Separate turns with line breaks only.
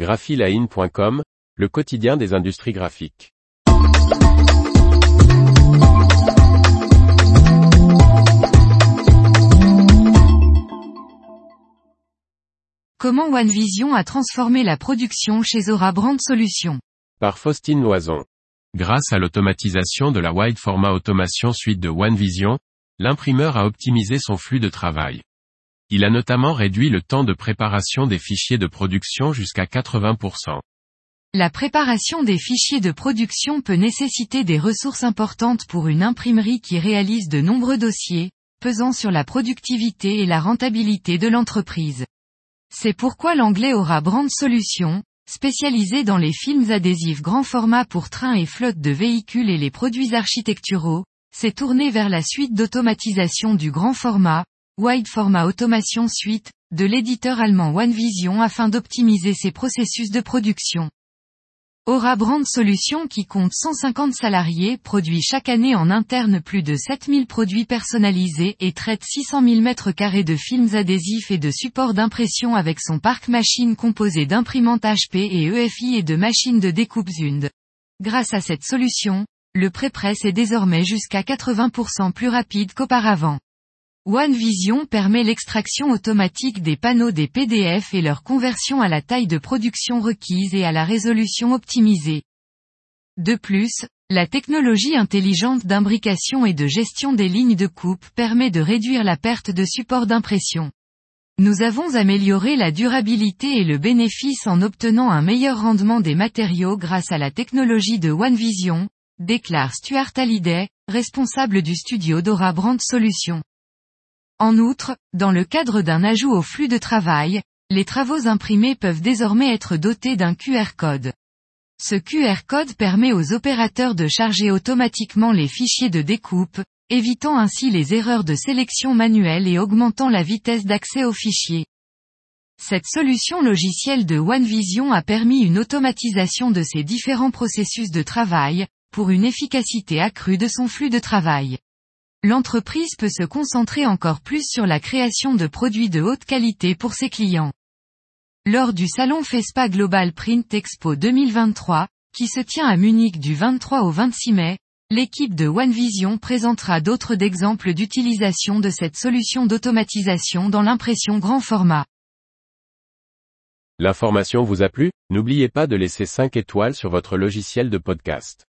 graphiline.com, le quotidien des industries graphiques.
Comment OneVision a transformé la production chez Zora Brand Solutions?
Par Faustine Loison. Grâce à l'automatisation de la Wide Format Automation suite de OneVision, l'imprimeur a optimisé son flux de travail. Il a notamment réduit le temps de préparation des fichiers de production jusqu'à 80%.
La préparation des fichiers de production peut nécessiter des ressources importantes pour une imprimerie qui réalise de nombreux dossiers, pesant sur la productivité et la rentabilité de l'entreprise. C'est pourquoi l'anglais aura Brand Solutions, spécialisé dans les films adhésifs grand format pour trains et flottes de véhicules et les produits architecturaux, s'est tourné vers la suite d'automatisation du grand format, Wide Format Automation Suite, de l'éditeur allemand OneVision afin d'optimiser ses processus de production. Aura Brand Solutions qui compte 150 salariés produit chaque année en interne plus de 7000 produits personnalisés et traite 600 000 m2 de films adhésifs et de supports d'impression avec son parc machine composé d'imprimantes HP et EFI et de machines de découpe Zund. Grâce à cette solution, le pré-presse est désormais jusqu'à 80% plus rapide qu'auparavant. OneVision permet l'extraction automatique des panneaux des PDF et leur conversion à la taille de production requise et à la résolution optimisée. De plus, la technologie intelligente d'imbrication et de gestion des lignes de coupe permet de réduire la perte de support d'impression. Nous avons amélioré la durabilité et le bénéfice en obtenant un meilleur rendement des matériaux grâce à la technologie de OneVision, déclare Stuart Hallyday, responsable du studio Dora Brand Solutions. En outre, dans le cadre d'un ajout au flux de travail, les travaux imprimés peuvent désormais être dotés d'un QR code. Ce QR code permet aux opérateurs de charger automatiquement les fichiers de découpe, évitant ainsi les erreurs de sélection manuelle et augmentant la vitesse d'accès aux fichiers. Cette solution logicielle de OneVision a permis une automatisation de ces différents processus de travail, pour une efficacité accrue de son flux de travail l'entreprise peut se concentrer encore plus sur la création de produits de haute qualité pour ses clients. Lors du salon FESPA Global Print Expo 2023, qui se tient à Munich du 23 au 26 mai, l'équipe de OneVision présentera d'autres exemples d'utilisation de cette solution d'automatisation dans l'impression grand format.
L'information vous a plu? N'oubliez pas de laisser 5 étoiles sur votre logiciel de podcast.